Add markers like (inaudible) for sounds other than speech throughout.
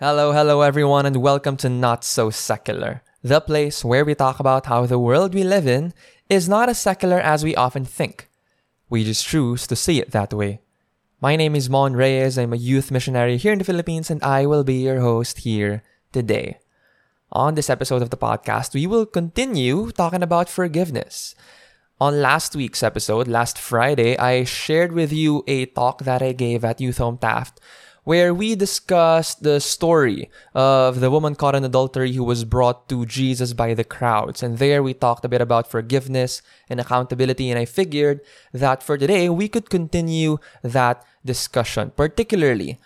Hello, hello, everyone, and welcome to Not So Secular, the place where we talk about how the world we live in is not as secular as we often think. We just choose to see it that way. My name is Mon Reyes. I'm a youth missionary here in the Philippines, and I will be your host here today. On this episode of the podcast, we will continue talking about forgiveness. On last week's episode, last Friday, I shared with you a talk that I gave at Youth Home Taft where we discussed the story of the woman caught in adultery who was brought to Jesus by the crowds. And there we talked a bit about forgiveness and accountability. And I figured that for today, we could continue that discussion. Particularly,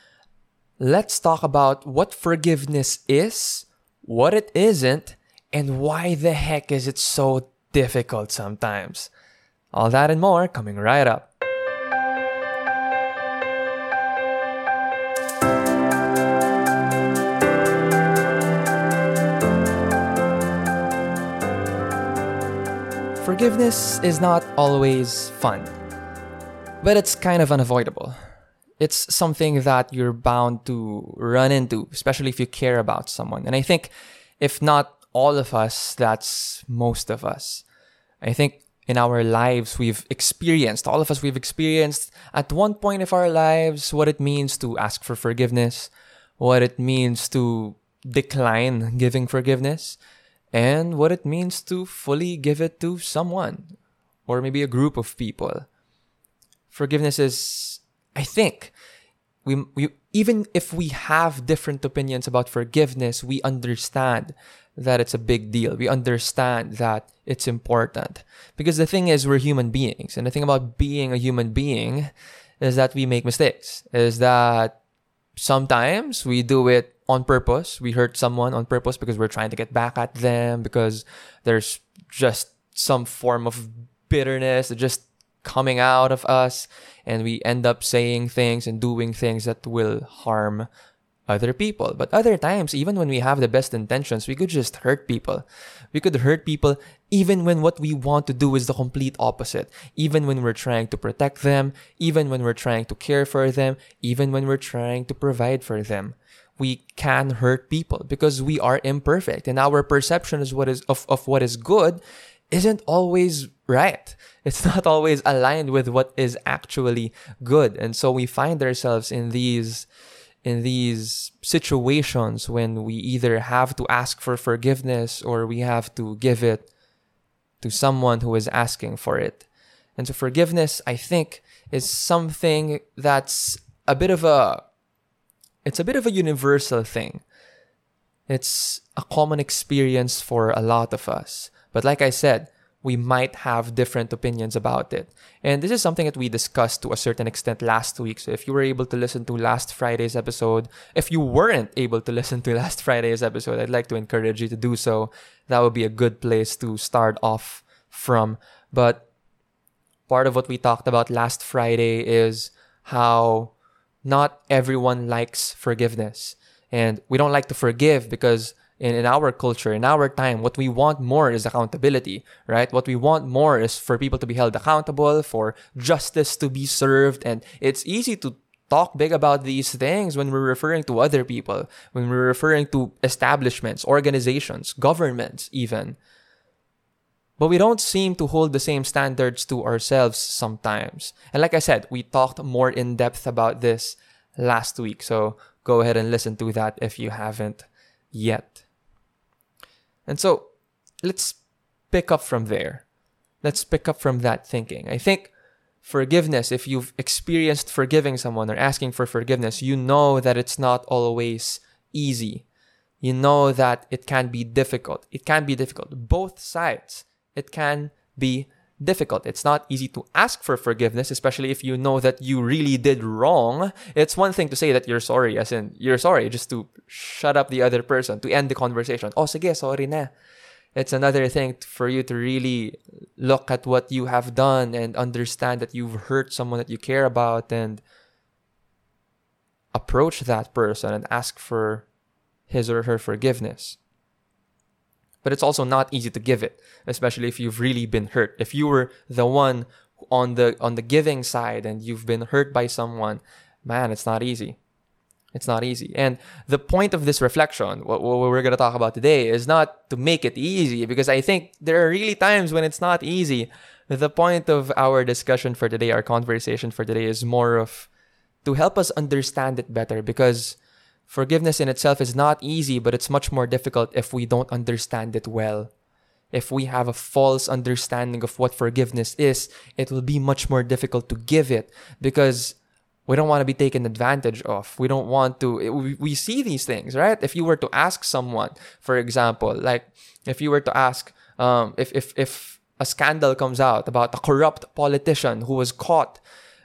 let's talk about what forgiveness is, what it isn't, and why the heck is it so difficult sometimes. All that and more coming right up. Forgiveness is not always fun, but it's kind of unavoidable. It's something that you're bound to run into, especially if you care about someone. And I think if not all of us, that's most of us. I think in our lives, we've experienced, all of us, we've experienced at one point of our lives what it means to ask for forgiveness, what it means to decline giving forgiveness, and what it means to fully give it to someone or maybe a group of people. Forgiveness is, I think, we, we even if we have different opinions about forgiveness, we understand that it's a big deal. We understand that it's important. Because the thing is, we're human beings. And the thing about being a human being is that we make mistakes, is that sometimes we do it on purpose. We hurt someone on purpose because we're trying to get back at them because there's just some form of bitterness just coming out of us and we end up saying things and doing things that will harm other people. But other times, even when we have the best intentions, we could just hurt people. We could hurt people even when what we want to do is the complete opposite. Even when we're trying to protect them, even when we're trying to care for them, even when we're trying to provide for them we can hurt people because we are imperfect and our perception is what is of, of what is good isn't always right. (laughs) It's not always aligned with what is actually good. And so we find ourselves in these in these situations when we either have to ask for forgiveness or we have to give it to someone who is asking for it. And so forgiveness, I think, is something that's a bit of a it's a bit of a universal thing. It's a common experience for a lot of us. But like I said, we might have different opinions about it. And this is something that we discussed to a certain extent last week. So if you were able to listen to last Friday's episode, if you weren't able to (laughs) listen to last Friday's episode, I'd like to encourage you to do so. That would be a good place to start off from. But part of what we talked about last Friday is how not everyone likes forgiveness. And we don't like to forgive because in, in our culture, in our time, what we want more is accountability, right? What we want more is for people to be held accountable, for justice to be served. And it's easy to talk big about these things when we're referring to other people, when we're referring to establishments, organizations, governments, even. But we don't seem to hold the same standards to ourselves sometimes. And like I said, we talked more in depth about this last week. So go ahead and listen to that if you haven't yet. And so let's pick up from there. Let's pick up from that thinking. I think forgiveness, if you've experienced forgiving someone or asking for forgiveness, you know that it's not always easy. You know that it can be difficult. It can be difficult. Both sides it can be difficult. It's not easy to ask for forgiveness, especially if you know that you really did wrong. It's one thing to say that you're sorry, as in you're sorry, just to shut up the other person, to end the conversation. Oh, sige, sorry na. It's another thing for you to really look at what you have done and understand that you've hurt someone that you care about and approach that person and ask for his or her forgiveness but it's also not easy to give it, especially if you've really been hurt. If you were the one on the on the giving side and you've been hurt by someone, man, it's not easy. It's not easy. And the point of this reflection, what, what we're going to talk about today, is not to make it easy, because I think there are really times when it's not easy. The point of our discussion for today, our conversation for today, is more of to help us understand it better, because forgiveness in itself is not easy, but it's much more difficult if we don't understand it well. If we have a false understanding of what forgiveness is, it will be much more difficult to give it because we don't want to be taken advantage of. We don't want to, we, see these things, right? If you were to ask someone, for example, like if you were to ask, um, if, if, if a scandal comes out about a corrupt politician who was caught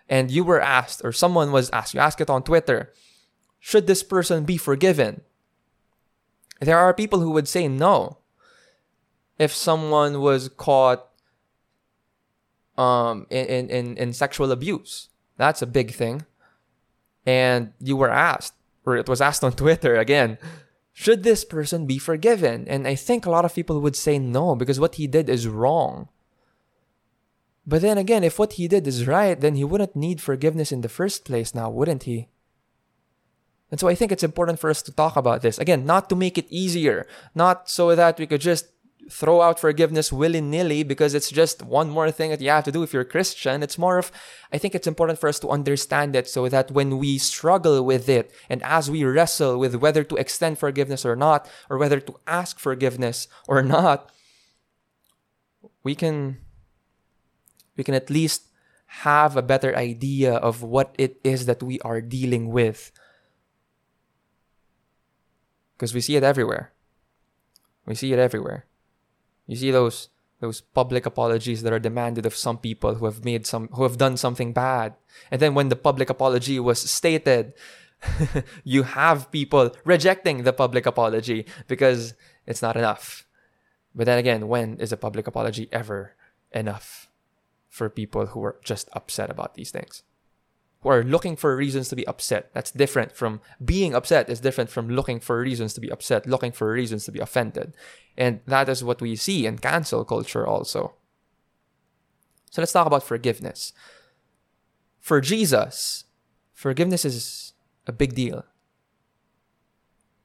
and you were asked, or someone was asked, you ask it on Twitter, should this person be forgiven? There are people who would say no. If someone was caught um, in, in, in sexual abuse, that's a big thing. And you were asked, or it was asked on (laughs) Twitter again, should this person be forgiven? And I think a lot of people would say no because what he did is wrong. But then again, if what he did is right, then he wouldn't need forgiveness in the first place now, wouldn't he? And so I think it's important for us to talk about this. Again, not to make it easier, not so that we could just throw out forgiveness willy nilly because it's just one more thing that you have to do if you're a Christian. It's more of, I think it's important for us to understand it so that when we struggle with it and as we wrestle with whether to extend forgiveness or not, or whether to ask forgiveness or not, we can, we can at least have a better idea of what it is that we are dealing with because we see it everywhere. We see it everywhere. You see those those public apologies that are demanded of some people who have made some who have done something bad. And then when the public apology was stated, (laughs) you have people rejecting the public apology because it's not enough. But then again, when is a public apology ever enough for people who are just upset about these things? Who are looking for reasons to be upset. That's different from being upset is different from looking for reasons to be upset, looking for reasons to be offended. And that is what we see in cancel culture also. So let's talk about forgiveness. For Jesus, forgiveness is a big deal.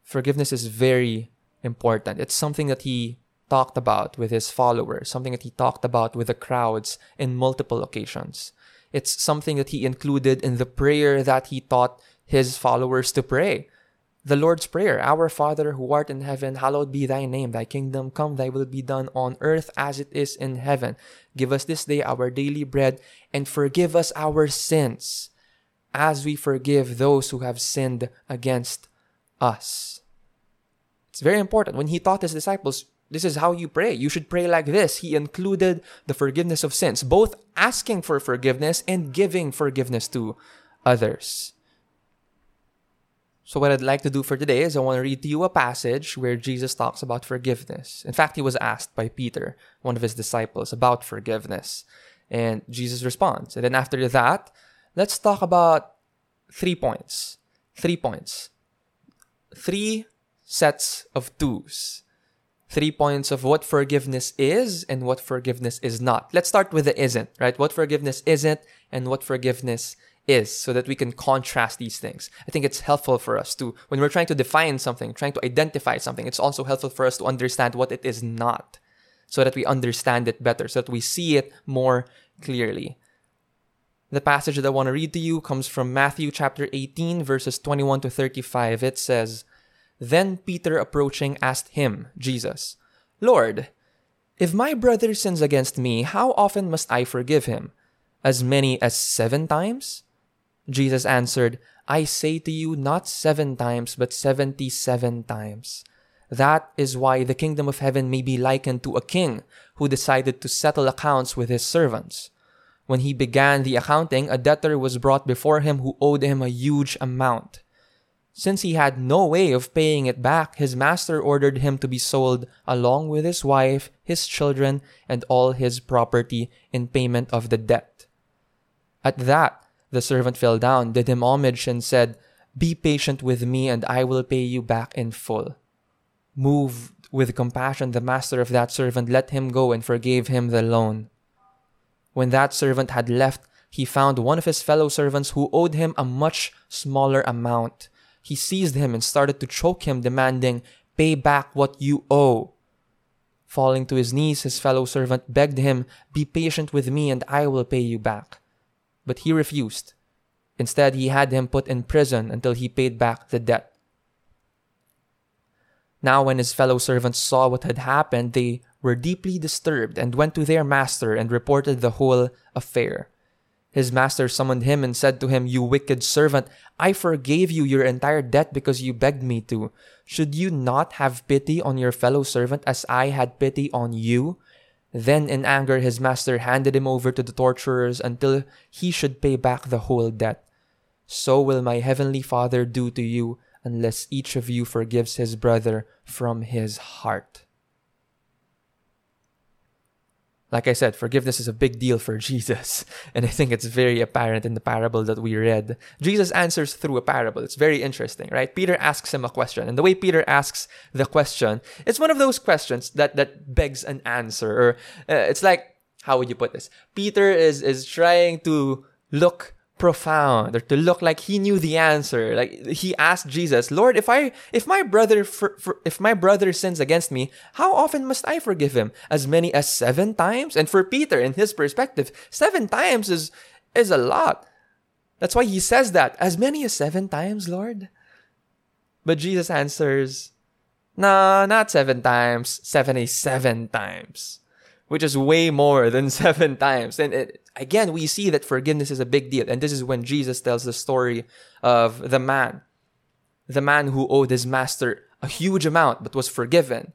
Forgiveness is very important. It's something that he talked about with his followers, something that he talked about with the crowds in multiple occasions. It's something that he included in the prayer that he taught his followers to pray. The Lord's Prayer, Our Father who art in heaven, hallowed be thy name. Thy kingdom come, thy will be done on earth as it is in heaven. Give us this day our daily bread and forgive us our sins as we forgive those who have sinned against us. It's very important. When he taught his disciples, this is how you pray. You should pray like this. He included the forgiveness of sins, both asking for forgiveness and giving forgiveness to others. So, what I'd like to do for today is I want to read to you a passage where Jesus talks about forgiveness. In fact, he was asked by Peter, one of his disciples, about forgiveness. And Jesus responds. And then after that, let's talk about three points. Three points. Three sets of twos three points of what forgiveness is and what forgiveness is not. Let's start with the isn't, right? What forgiveness isn't and what forgiveness is so that we can contrast these things. I think it's helpful for us to, when we're trying to define something, trying to identify something, it's also helpful for us to understand what it is not so that we understand it better, so that we see it more clearly. The passage that I want to read to you comes from Matthew chapter 18, verses 21 to 35. It says, then Peter approaching asked him, Jesus, Lord, if my brother sins against me, how often must I forgive him? As many as seven times? Jesus answered, I say to you, not seven times, but seventy seven times. That is why the kingdom of heaven may be likened to a king who decided to settle accounts with his servants. When he began the accounting, a debtor was brought before him who owed him a huge amount. Since he had no way of paying it back, his master ordered him to be sold along with his wife, his children, and all his property in payment of the debt. At that, the servant fell down, did him homage, and said, Be patient with me, and I will pay you back in full. Moved with compassion, the master of that servant let him go and forgave him the loan. When that servant had left, he found one of his fellow servants who owed him a much smaller amount he seized him and started to choke him, demanding, Pay back what you owe. Falling to his knees, his fellow servant begged him, Be patient with me and I will pay you back. But he refused. Instead, he had him put in prison until he paid back the debt. Now, when his fellow servants saw what had happened, they were deeply disturbed and went to their master and reported the whole affair. His master summoned him and said to him, You wicked servant, I forgave you your entire debt because you begged me to. Should you not have pity on your fellow servant as I had pity on you? Then, in anger, his master handed him over to the torturers until he should pay back the whole debt. So will my heavenly Father do to you unless each of you forgives his brother from his heart. Like I said, forgiveness is a big deal for (laughs) Jesus. And I think it's very apparent in the parable that we read. Jesus answers through a parable. It's very interesting, right? Peter asks him a question. And the way Peter asks the question, it's one of those questions that, that begs an answer. Or uh, it's like, how would you put this? Peter is, is trying to look profound or to look like he knew the answer. Like he asked jesus lord if i if my brother for, for, if my brother sins against me how often must i forgive him? As many as seven times? And for peter in his perspective seven times is is a lot. That's why he says that as many as seven times lord? But jesus answers no not seven times 77 times which is way more than (laughs) seven times. And it, again, we see that forgiveness is a big deal. And this is when Jesus tells the story of the man, the man who owed his master a huge amount but was forgiven.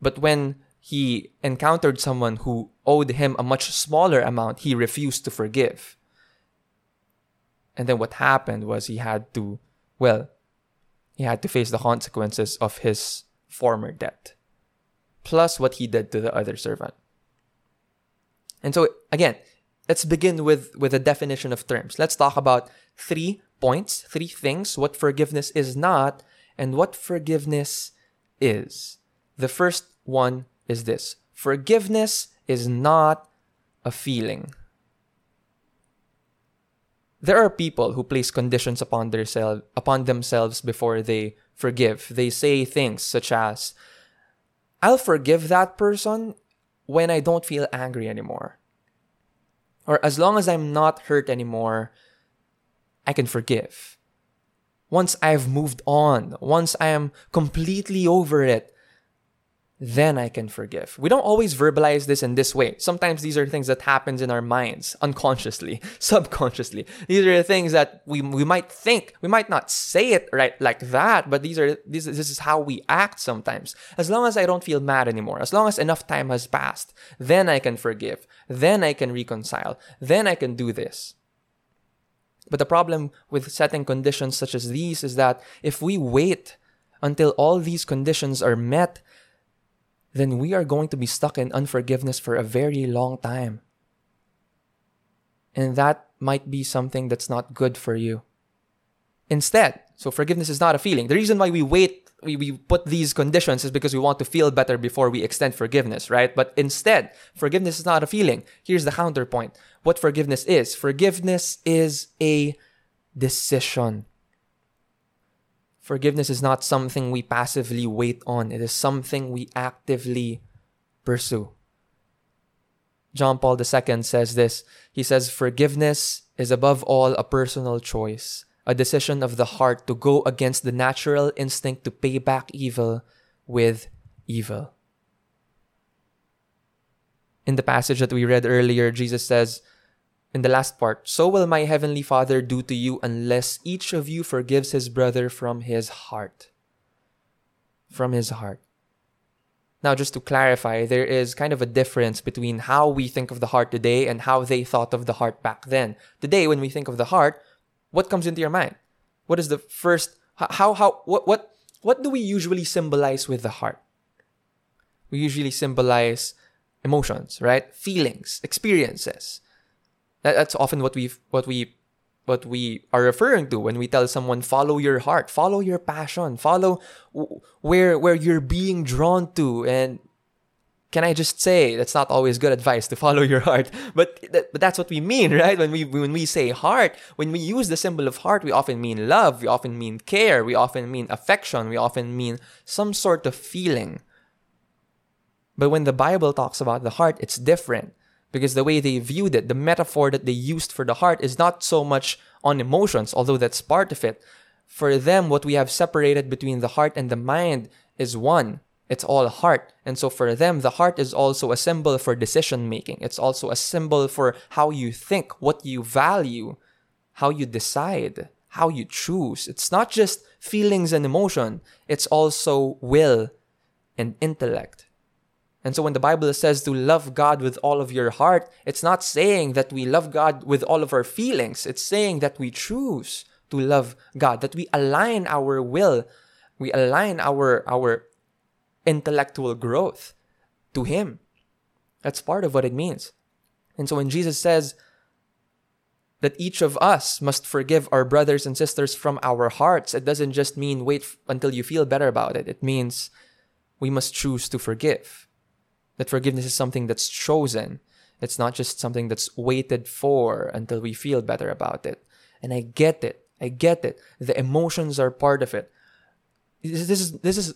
But when he encountered someone who owed him a much smaller amount, he refused to forgive. And then what happened was he had to, well, he had to face the consequences of his former debt, plus what he did to the other servant. And so again, let's begin with with a definition of terms. Let's talk about three points, three things what forgiveness is not and what forgiveness is. The first one is this. Forgiveness is not a feeling. There are people who place conditions upon themselves upon themselves before they forgive. They say things such as I'll forgive that person when I don't feel angry anymore. Or as long as I'm not hurt anymore, I can forgive. Once I've moved on, once I am completely over it, then I can forgive. We don't always verbalize this in this way. Sometimes these are things that happens in our minds unconsciously, (laughs) subconsciously. These are the things that we, we might think. We might not say it right like that, but these are this, this is how we act sometimes. As long as I don't feel mad anymore, as long as enough time has passed, then I can forgive. Then I can reconcile. Then I can do this. But the problem with setting conditions such as these is that if we wait until all these conditions are met, then we are going to be stuck in unforgiveness for a very long time. And that might be something that's not good for you. Instead, so forgiveness is not a feeling. The reason why we wait, we, we put these conditions is because we want to feel better before we extend forgiveness, right? But instead, forgiveness is not a feeling. Here's the counterpoint. What forgiveness is forgiveness is a decision. Forgiveness is not something we passively wait on, it is something we actively pursue. John Paul II says this. He says, Forgiveness is above all a personal choice, a decision of the heart to go against the natural instinct to pay back evil with evil. In the passage that we read earlier, Jesus says, in the last part, so will my heavenly Father do to you unless each of you forgives his brother from his heart. From his heart. Now, just to clarify, there is kind of a difference between how we think of the heart today and how they thought of the heart back then. Today, when we think of the heart, what comes into your mind? What is the first, how, how, what, what, what do we usually symbolize with the heart? We usually symbolize emotions, right? Feelings, experiences. That, that's often what we what we what we are referring to when we tell someone follow your heart, follow your passion, follow where where you're being drawn to and can I just say that's not always good advice to follow (laughs) your heart, but th- but that's what we mean, right? When we when we say heart, when we use the symbol of heart, we often mean love, we often mean care, we often mean affection, we often mean some sort of feeling. But when the Bible talks about the heart, it's different because the way they viewed it, the metaphor that they used for the heart is not so much on emotions, although that's part of it. For them, what we have separated between the heart and the mind is one it's all heart. And so for them, the heart is also a symbol for decision making. It's also a symbol for how you think, what you value, how you decide, how you choose. It's not just feelings and emotion, it's also will and intellect. And so when the Bible says to love God with all of your heart, it's not saying that we love God with all of our feelings. It's saying that we choose to love God, that we align our will, we align our our intellectual growth to Him. That's part of what it means. And so when Jesus says that each of us must forgive our brothers and sisters from our hearts, it doesn't just mean wait f- until you feel better about it. It means we must choose to forgive. That forgiveness is something that's chosen. It's not just something that's waited for until we feel better about it. And I get it. I get it. The emotions are part of it. This is this is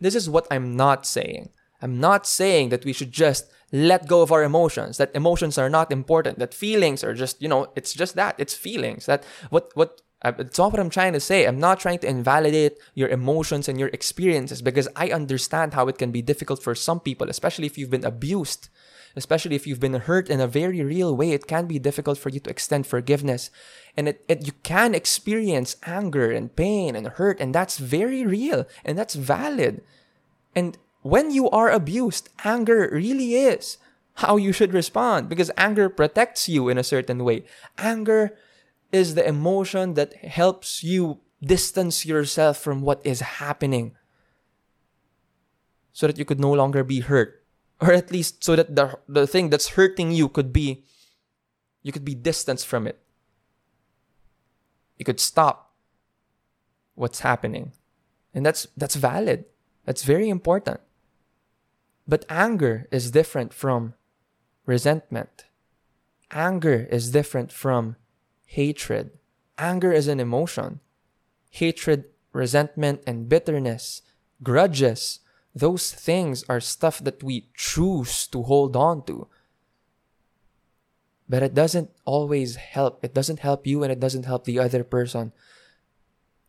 this is what I'm not saying. I'm not saying that we should just let go of our emotions, that emotions are not important, that feelings are just, you know, it's just that, it's feelings. That what, what, it's not what I'm trying to say. I'm not trying to invalidate your emotions and your experiences because I understand how it can be difficult for some people, especially if you've been abused especially if you've been hurt in a very real way, it can be difficult for you to extend forgiveness. And it, it, you can experience anger and pain and hurt, and that's very real and that's valid. And when you are abused, anger really is how you should respond because anger protects you in a certain way. Anger is the emotion that helps you distance yourself from what is happening so that you could no longer be hurt. Or at least so that the the thing that's hurting you could be you could be distanced from it. You could stop what's happening. And that's that's valid. That's very important. But anger is different from resentment. Anger is different from hatred anger is an emotion hatred resentment and bitterness grudges those things are stuff that we choose to hold on to. But it doesn't always help. It doesn't help you and it doesn't help the other person.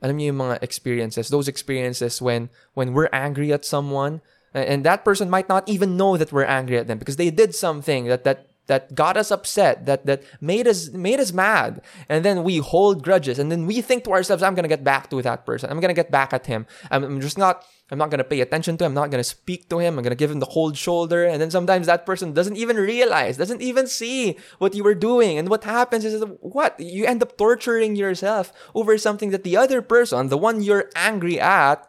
Alam niyo yung mga experiences, those experiences when when we're angry at someone and that person might not even know that we're angry at them because they did something that that that got us upset, that that made us made us mad, and then we hold grudges, and then we think to ourselves, "I'm gonna get back to that person. I'm gonna get back at him. I'm, I'm just not. I'm not gonna pay attention to him. I'm not gonna speak to him. I'm gonna give him the cold shoulder." And then sometimes that person doesn't even realize, doesn't even see what you were doing, and what happens is what you end up torturing yourself over something that the other person, the one you're angry at,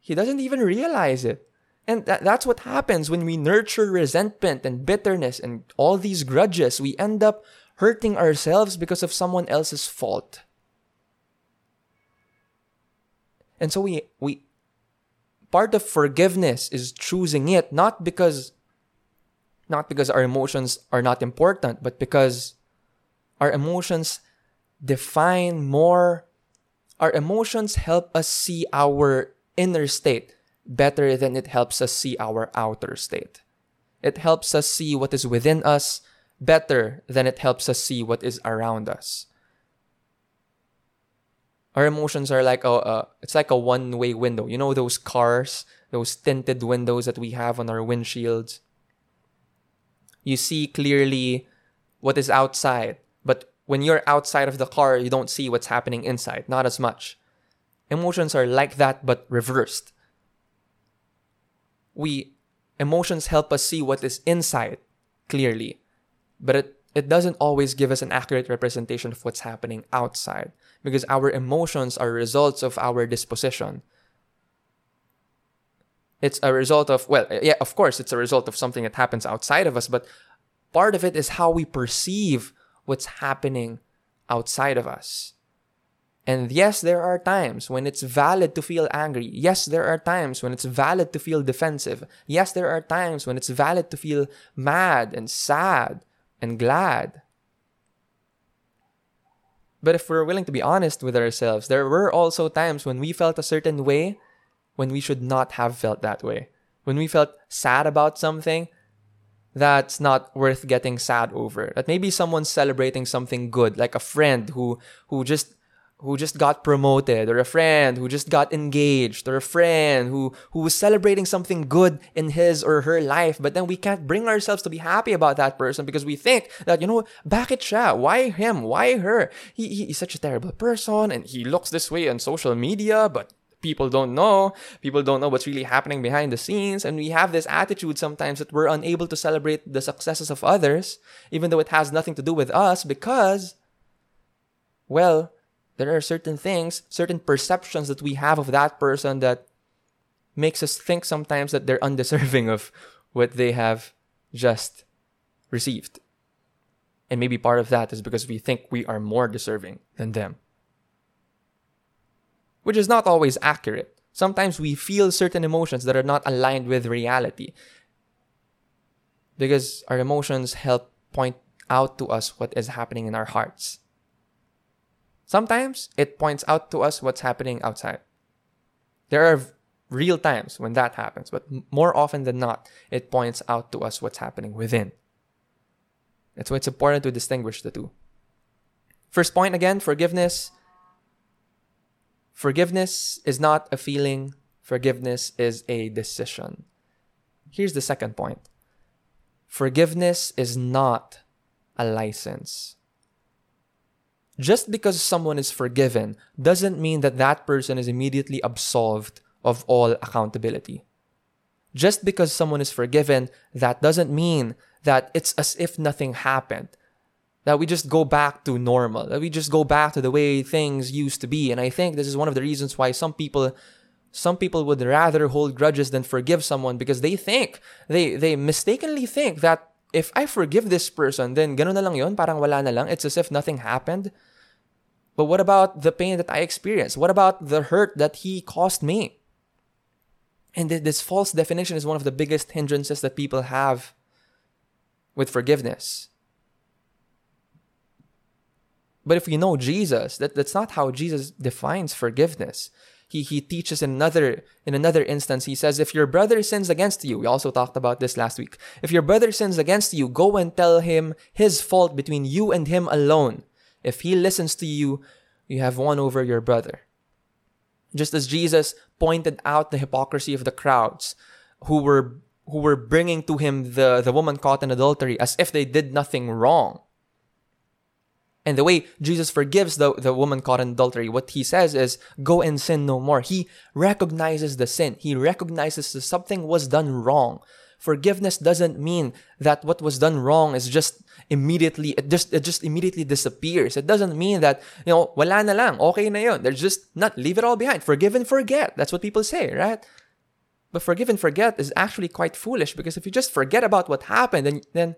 he doesn't even realize it. And that, that's what happens when we nurture resentment and bitterness and all these grudges. We end up hurting ourselves because of someone else's fault. And so we, we, part of forgiveness is choosing it, not because, not because our emotions are not important, but because our emotions define more, our emotions help us see our inner state better than it helps us see our outer state. It helps us see what is within us better than it helps us see what is around us. Our emotions are like a, it's like a one-way window. You know those cars, those tinted windows that we have on our windshields. You see clearly what is outside, but when you're outside of the car, you don't see what's happening inside, not as much. Emotions are like that, but reversed we emotions help us see what is inside clearly but it, it doesn't always give us an accurate representation of what's happening outside because our emotions are results of our disposition. It's a result of well uh, yeah of course it's a result of something that happens outside of us but part of it is how we perceive what's happening outside of us And yes, there are times when it's valid to feel angry. Yes, there are times when it's valid to feel defensive. Yes, there are times when it's valid to feel mad and sad and glad. But if we're willing to be honest with ourselves, there were also times when we felt a certain way when we should not have felt that way. When we felt sad about something that's not worth getting sad over. That maybe someone's celebrating something good, like a friend who who just who just got promoted or a friend who just got engaged or a friend who who was celebrating something good in his or her life. But then we can't bring ourselves to be happy about that person because we think that you know bakit siya why him? Why her? He, he, he's such a terrible person and he looks this way on social media but people don't know. People don't know what's really happening behind the scenes. And we have this attitude sometimes that we're unable to celebrate the successes of others even though it has nothing to do with us because well there are certain things, certain perceptions that we have of that person that makes us think sometimes that they're undeserving of what they have just received. And maybe part of that is because we think we are more deserving than them. Which is not always accurate. Sometimes we feel certain emotions that are not aligned with reality. Because our emotions help point out to us what is happening in our hearts. Sometimes it points out to us what's happening outside. There are real times when that happens, but more often than not, it points out to us what's happening within. That's why it's important to distinguish the two. First point again forgiveness. Forgiveness is not a feeling, forgiveness is a decision. Here's the second point forgiveness is not a license. Just because someone is forgiven doesn't mean that that person is immediately absolved of all accountability. Just because someone is forgiven, that doesn't mean that it's as if nothing happened. That we just go back to normal, that we just go back to the way things used to be. And I think this is one of the reasons why some people some people would rather hold grudges than forgive someone because they think, they, they mistakenly think that if I forgive this person, then ganun na lang parang wala na lang. It's as if nothing happened. But what about the pain that I experienced? What about the hurt that he caused me? And this false definition is one of the biggest hindrances that people have with forgiveness. But if we know Jesus, that, that's not how Jesus defines forgiveness he, he teaches in another in another instance. He says if your brother sins against you we also talked about this last week if your brother sins against you go and tell him his fault between you and him alone. If he listens to you you have won over your brother. Just as jesus pointed out the hypocrisy of the crowds who were who were bringing to him the, the woman caught in adultery as if they did nothing wrong and the way Jesus forgives the, the woman caught in adultery, what he says is, go and sin no more. He recognizes the sin. He recognizes that something was done wrong. Forgiveness doesn't mean that what was done wrong is just immediately, it just, it just immediately disappears. It doesn't mean that, you know, wala na lang, okay na yun. There's just not, leave it all behind. Forgive and forget. That's what people say, right? But forgive and forget is actually quite foolish because if you just forget about what happened, then, then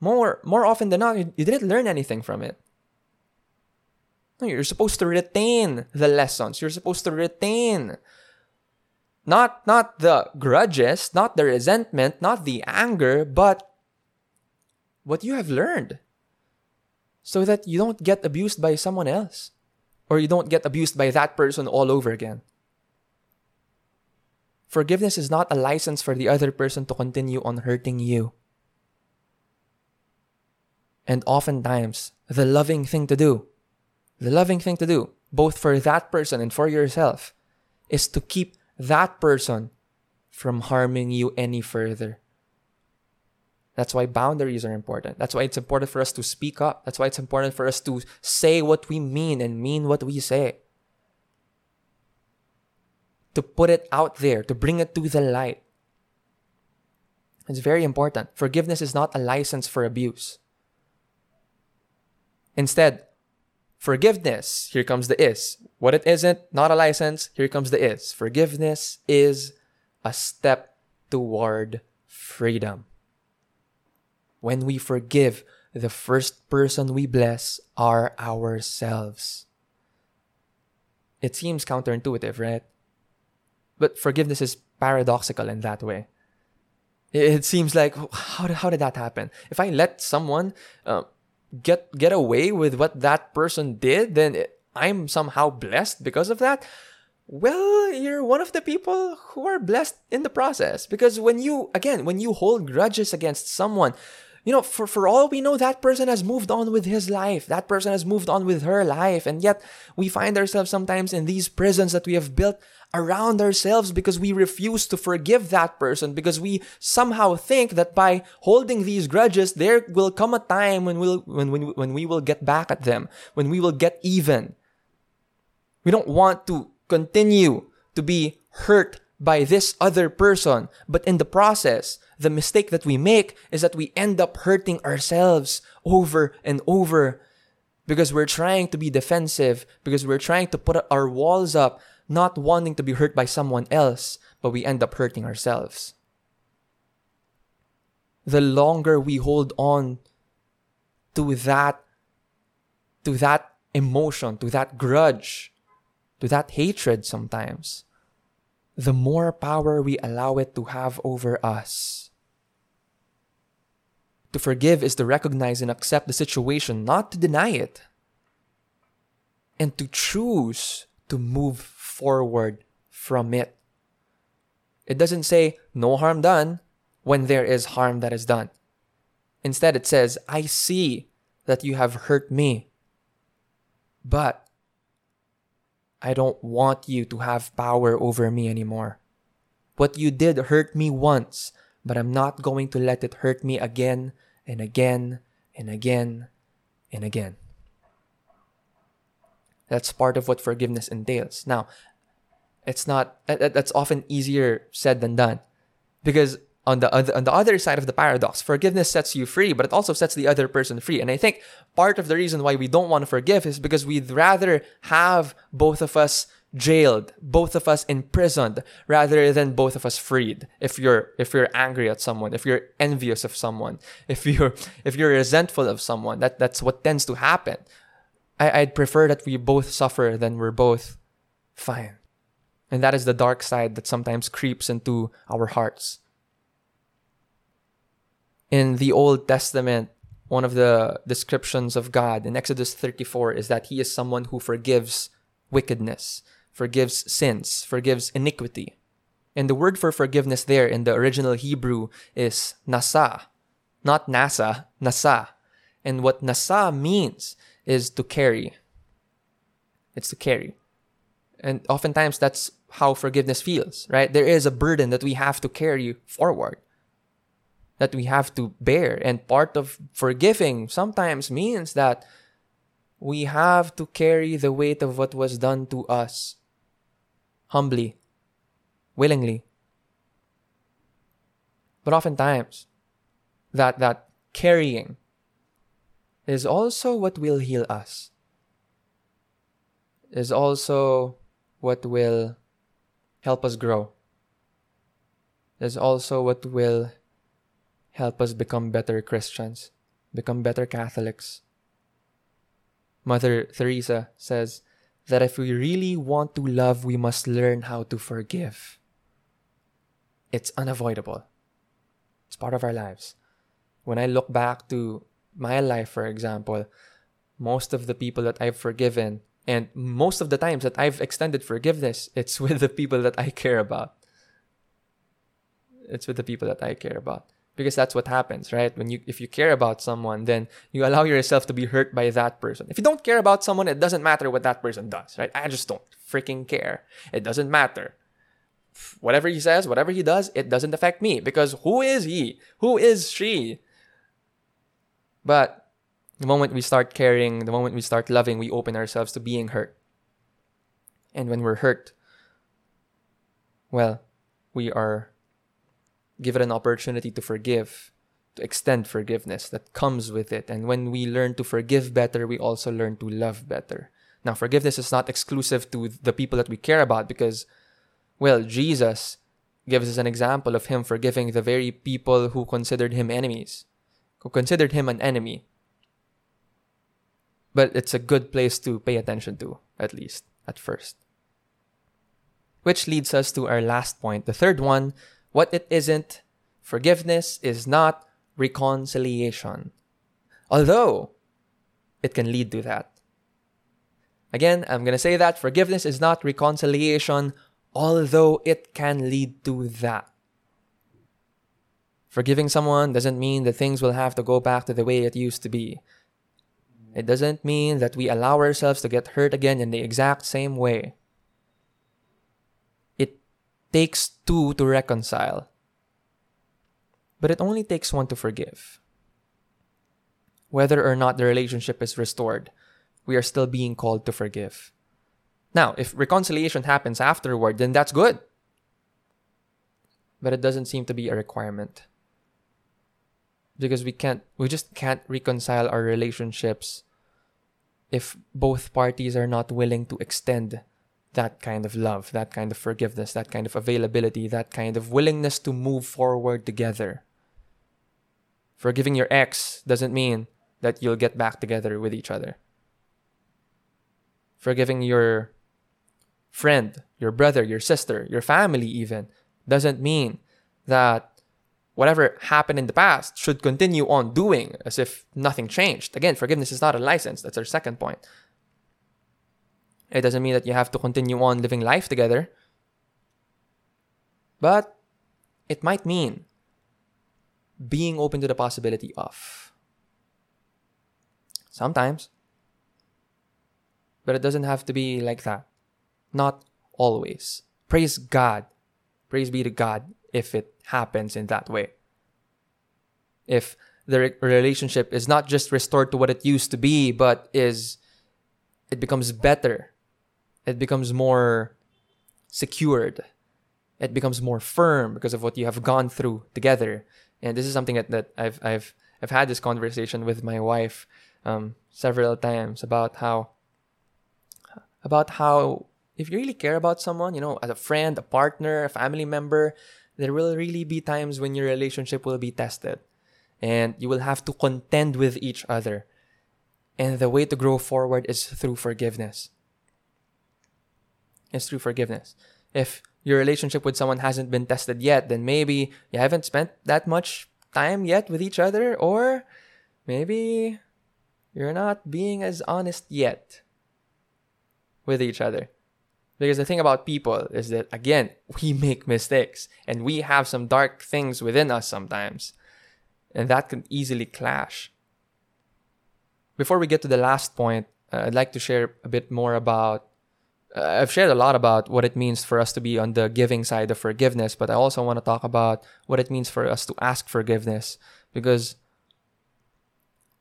more, more often than not, you, you didn't learn anything from it. You're supposed to retain the lessons. You're supposed to retain not not the grudges, not the resentment, not the anger, but what you have learned. So that you don't get abused by someone else or you don't get abused by that person all over again. Forgiveness is not a license for the other person to continue on hurting you. And oftentimes, the loving thing to do the loving thing to do, both for that person and for yourself, is to keep that person from harming you any further. That's why boundaries are important. That's why it's important for us to speak up. That's why it's important for us to say what we mean and mean what we say. To put it out there, to bring it to the light. It's very important. Forgiveness is not a license for abuse. Instead, Forgiveness, here comes the is. What it isn't, not a license, here comes the is. Forgiveness is a step toward freedom. When we forgive, the first person we bless are ourselves. It seems counterintuitive, right? But forgiveness is paradoxical in that way. It seems like how did, how did that happen? If I let someone uh, get get away with what that person did, then I'm somehow blessed because of that. Well, you're one of the people who are blessed in the process because when you again when you hold grudges against someone, you know, for, for all we know, that person has moved on with his life. That person has moved on with her life. And yet we find ourselves sometimes in these prisons that we have built around ourselves because we refuse to forgive that person because we somehow think that by holding these grudges there will come a time when we'll when, when, when we will get back at them when we will get even. We don't want to continue to be hurt by this other person but in the process the mistake that we make is that we end up hurting ourselves over and over because we're trying to be defensive because we're trying to put our walls up not wanting to be hurt by someone else, but we end up hurting ourselves. The longer we hold on to that, to that emotion, to that grudge, to that hatred sometimes, the more power we allow it to have over us. To forgive is to recognize and accept the situation, not to deny it. And to choose to move forward from it. It doesn't say no harm done when there is harm that is done. Instead, it says, I see that you have hurt me, but I don't want you to have power over me anymore. What you did hurt me once, but I'm not going to let it hurt me again and again and again and again. That's part of what forgiveness entails. Now, it's not that's often easier said than done. Because on the other on the other side of the paradox forgiveness sets you free but it also sets the other person free. And i think part of the reason why we don't want to forgive is because we'd rather have both of us jailed both of us imprisoned rather than both of us freed. If you're if you're angry at someone if you're envious of someone (laughs) if you're if you're resentful of someone that that's what tends to happen. I, i'd prefer that we both suffer than we're both fine and that is the dark side that sometimes creeps into our hearts. In the Old Testament, one of the descriptions of God in Exodus 34 is that He is someone who forgives wickedness, forgives sins, forgives iniquity. And the word for forgiveness there in the original Hebrew is nasa, not nasa, nasa. And what nasa means is to carry. It's to carry. And oftentimes that's how forgiveness feels, right? There is a burden that we have to carry forward, that we have to bear. And part of forgiving sometimes means that we have to carry the weight of what was done to us humbly, willingly. But oftentimes, that, that carrying is also what will heal us, is also what will help us grow. Is also what will help us become better Christians, become better Catholics. Mother Teresa says that if we really want to love, we must learn how to forgive. It's unavoidable. It's part of our lives. When I look back to my life, for example, most of the people that I've forgiven and most of the times that I've extended forgiveness, it's (laughs) with the people that I care about. It's with the people that I care about. Because that's what happens, right? When you if you care about someone, then you allow yourself to be hurt by that person. If you don't care about someone, it doesn't matter what that person does, right? I just don't freaking care. It doesn't matter. Whatever he says, whatever he does, it doesn't affect me because who is he? Who is she? But the moment we start caring, the moment we start loving, we open ourselves to being hurt. And when we're hurt, well, we are given an opportunity to forgive, to extend forgiveness that comes with it. And when we learn to forgive better, we also learn to love better. Now, forgiveness is not exclusive to the people that we care about because, well, Jesus gives us an example of him forgiving the very people who considered him enemies, who considered him an enemy but it's a good place to pay attention to, at least at first. Which leads us to our last point. The third one what it isn't, forgiveness is not reconciliation. Although it can lead to that. Again, I'm going to say that forgiveness is not reconciliation, although it can lead to that. Forgiving someone doesn't mean that things will have to go back to the way it used to be. It doesn't mean that we allow ourselves to get hurt again in the exact same way. It takes two to reconcile, but it only takes one to forgive. Whether or not the relationship is restored, we are still being called to forgive. Now, if reconciliation happens afterward, then that's good. But it doesn't seem to be a requirement. Because we can't, we just can't reconcile our relationships if both parties are not willing to extend that kind of love, that kind of forgiveness, that kind of availability, that kind of willingness to move forward together. Forgiving your ex doesn't mean that you'll get back together with each other. Forgiving your friend, your brother, your sister, your family, even, doesn't mean that whatever happened in the past should continue on doing as if nothing changed. Again, forgiveness is not a license. That's our second point. It doesn't mean that you have to continue on living life together. But it might mean being open to the possibility of. Sometimes. But it doesn't have to be like that. Not always. Praise God. Praise be to God if it happens in that way. If the re- relationship is not just restored to what it used to be, but is it becomes better. It becomes more secured. It becomes more firm because of what you have gone through together. And this is something that, that I've I've I've had this conversation with my wife um, several times about how about how if you really care about someone, you know, as a friend, a partner, a family member, there will really be times when your relationship will be tested and you will have to contend with each other. And the way to grow forward is through forgiveness. It's through forgiveness. If your relationship with someone hasn't been tested yet, then maybe you haven't spent that much time yet with each other, or maybe you're not being as honest yet with each other. Because the thing about people is that, again, we (laughs) make mistakes and we have some dark things within us sometimes. And that can easily clash. Before we get to the last point, uh, I'd like to share a bit more about. Uh, I've shared a lot about what it means for us to be on the giving side of forgiveness, but I also want to talk about what it means for us to ask forgiveness. Because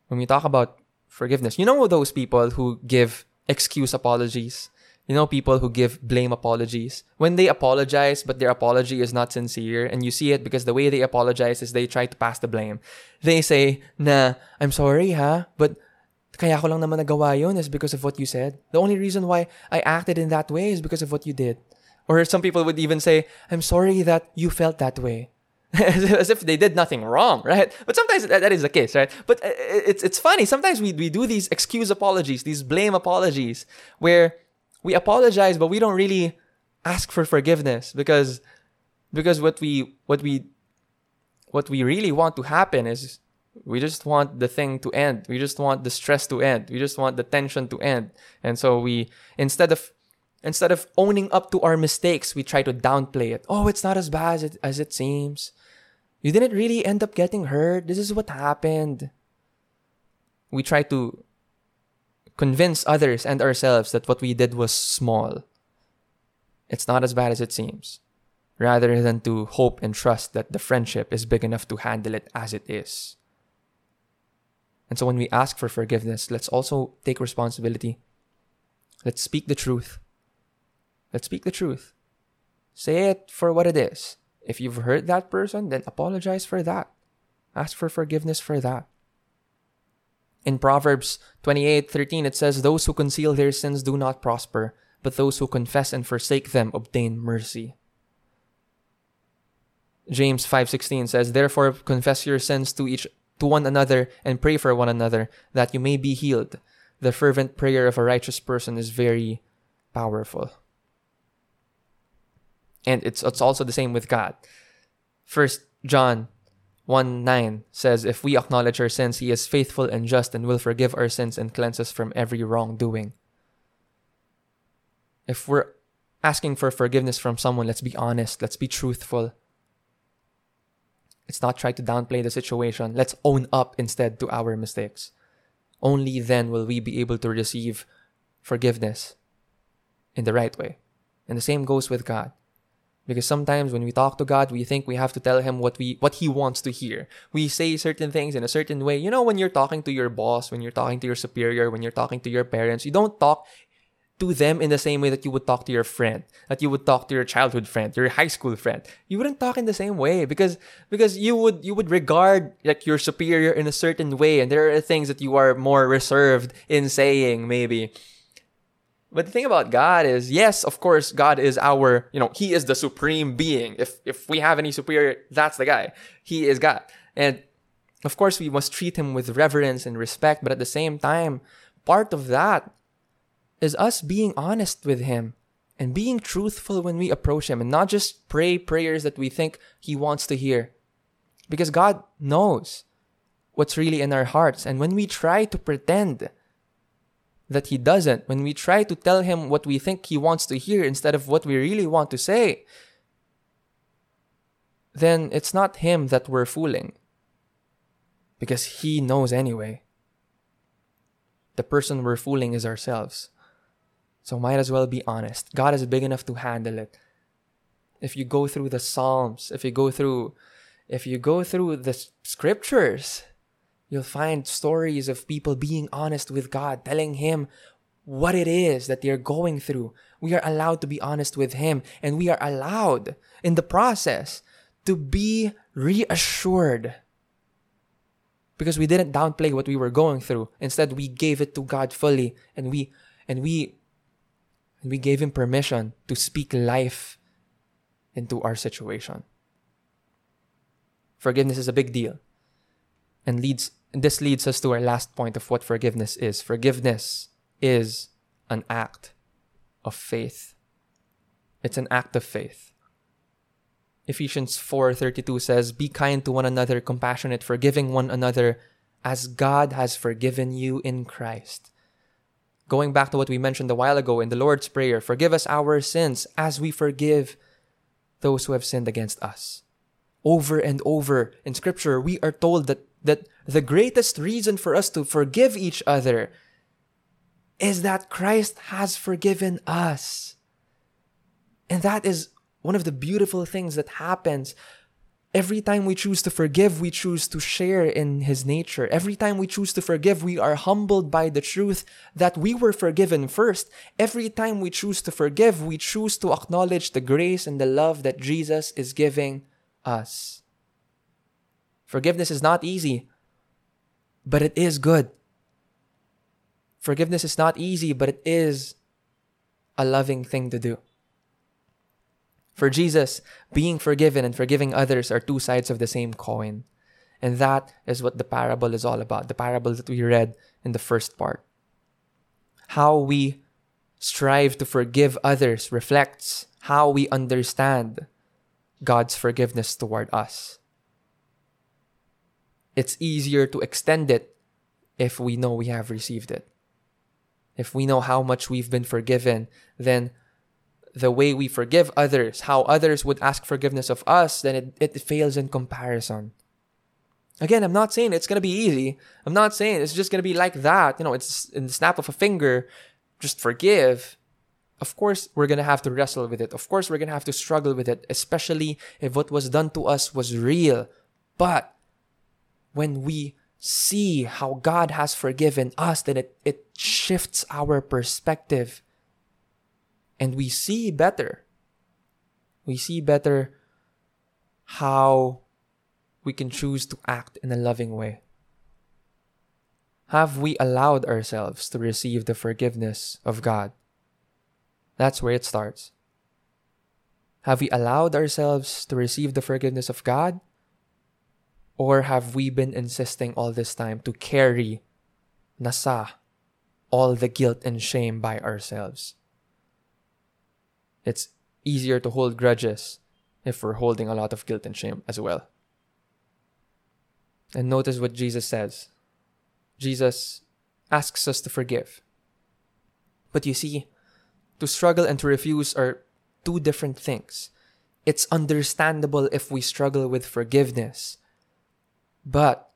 when we talk about forgiveness, you know those people who give excuse apologies? You know, people who give blame apologies. When they apologize, but their apology is not sincere, and you see it because the way they apologize is they try to pass the blame. They say, na, I'm sorry ha, but kaya ko lang naman nagawa yun is because of what you said. The only reason why I acted in that way is because of what you did. Or some people would even say, I'm sorry that you felt that way. (laughs) as if they did nothing wrong, right? But sometimes that, that is the case, right? But uh, it's it's funny. Sometimes we we do these excuse apologies, these blame apologies, where we apologize, but we don't really ask for forgiveness because because what we what we what we really want to happen is we just want the thing to end. We just want the stress to end. We just want the tension to end. And so we instead of instead of owning up to our mistakes, we try to downplay it. Oh, it's not as bad as it, as it seems. You didn't really end up getting hurt. This is what happened. We try to convince others and ourselves that what we did was small. It's not as bad as it seems, rather than to hope and trust that the friendship is big enough to handle it as it is. And so when we ask for forgiveness, let's also take responsibility. Let's speak the truth. Let's speak the truth. Say it for what it is. If you've hurt that person, then apologize for that. Ask for forgiveness for that. In Proverbs 28:13 it says those who conceal their sins do not prosper, but those who confess and forsake them obtain mercy. James 5:16 says therefore confess your sins to each to one another and pray for one another that you may be healed. The fervent prayer of a righteous person is very powerful. And it's, it's also the same with God. First John 1 9 says, If we acknowledge our sins, he is faithful and just and will forgive our sins and cleanse us from every wrongdoing. If we're asking for forgiveness from someone, let's be honest, let's be truthful. Let's not try to downplay the situation. Let's own up instead to our mistakes. Only then will we be able to receive forgiveness in the right way. And the same goes with God. Because sometimes when we talk to God, we think we have to tell him what we what he wants to hear. We say certain things in a certain way. You know when you're talking to your boss, when you're talking to your superior, when you're talking to your parents, you don't talk to them in the same way that you would talk to your friend, that you would talk to your childhood friend, your high school friend. You wouldn't talk in the same way because because you would you would regard like your superior in a certain way, and there are things that you are more reserved in saying maybe. But the thing about God is, yes, of course, God is our, you know, He is the supreme being. If if we have any superior, that's the guy. He is God, and of course, we must treat Him with reverence and respect. But at the same time, part of that is us being honest with Him and being truthful when we approach Him and not just pray prayers that we think He wants to hear. Because God knows what's really in our hearts. And when we try to pretend that He doesn't, when we try to tell Him what we think He wants to hear instead of what we really want to say, then it's not Him that we're fooling. Because He knows anyway. The person we're fooling is ourselves. So might as well be honest. God is big enough to handle it. If you go through the Psalms, if you go through if you go through the scriptures, you'll find stories of people being honest with God, telling him what it is that they're going through. We are allowed to be honest with him and we are allowed in the process to be reassured because we didn't downplay what we were going through. Instead, we gave it to God fully and we and we and we gave him permission to speak life into our situation. Forgiveness is a big deal. And leads this leads us to our last point of what forgiveness is. Forgiveness is an act of faith. It's an act of faith. Ephesians 4:32 says, "Be kind to one another, compassionate, forgiving one another as God has forgiven you in Christ." Going back to what we mentioned a while ago in the Lord's Prayer, forgive us our sins as we forgive those who have sinned against us. Over and over in Scripture, we are told that, that the greatest reason for us to forgive each other is that Christ has forgiven us. And that is one of the beautiful things that happens Every time we choose to forgive, we choose to share in His nature. Every time we choose to forgive, we are humbled by the truth that we were forgiven first. Every time we choose to forgive, we choose to acknowledge the grace and the love that Jesus is giving us. Forgiveness is not easy, but it is good. Forgiveness is not easy, but it is a loving thing to do. For Jesus, being forgiven and forgiving others are two sides of the same coin. And that is what the parable is all about, the parable that we read in the first part. How we strive to forgive others reflects how we understand God's forgiveness toward us. It's easier to extend it if we know we have received it. If we know how much we've been forgiven, then the way we forgive others, how others would ask forgiveness of us, then it, it fails in comparison. Again, I'm not saying it's going to be easy. I'm not saying it's just going to be like that. You know, it's in the snap of a finger, just forgive. Of course, we're going to have to wrestle with it. Of course, we're going to have to struggle with it, especially if what was done to us was real. But when we see how God has forgiven us, then it, it shifts our perspective and we see better. We see better how we can choose to act in a loving way. Have we allowed ourselves to receive the forgiveness of God? That's where it starts. Have we allowed ourselves to receive the forgiveness of God? Or have we been insisting all this time to carry nasa all the guilt and shame by ourselves? It's easier to hold grudges if we're holding a lot of guilt and shame as well. And notice what Jesus says. Jesus asks us to forgive. But you see, to struggle and to refuse are two different things. It's understandable if we struggle with forgiveness. But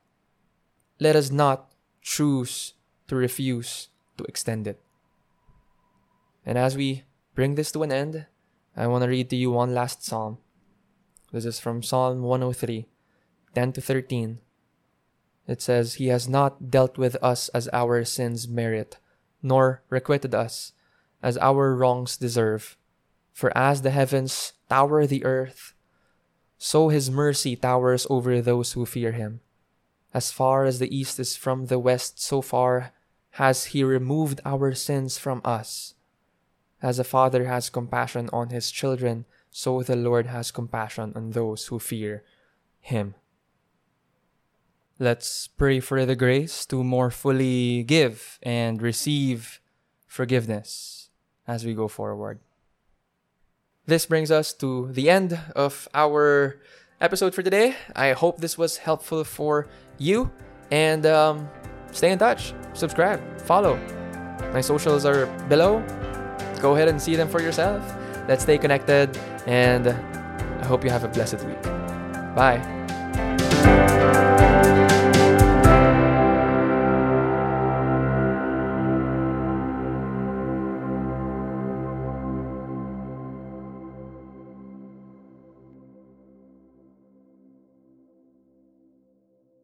let us not choose to refuse to extend it. And as we bring this to an end, I want to read to you one last psalm. This is from Psalm 103, 10 to 13. It says, He has not dealt with us as our sins merit, nor requited us as our wrongs deserve. For as the heavens tower the earth, so his mercy towers over those who fear him. As far as the east is from the west, so far has he removed our sins from us. As a father has compassion on his children, so the Lord has compassion on those who fear him. Let's pray for the grace to more fully give and receive forgiveness as we go forward. This brings us to the end of our episode for today. I hope this was helpful for you. And um, stay in touch, subscribe, follow. My socials are below. Go ahead and see them for yourself. Let's stay connected. And I hope you have a blessed week. Bye.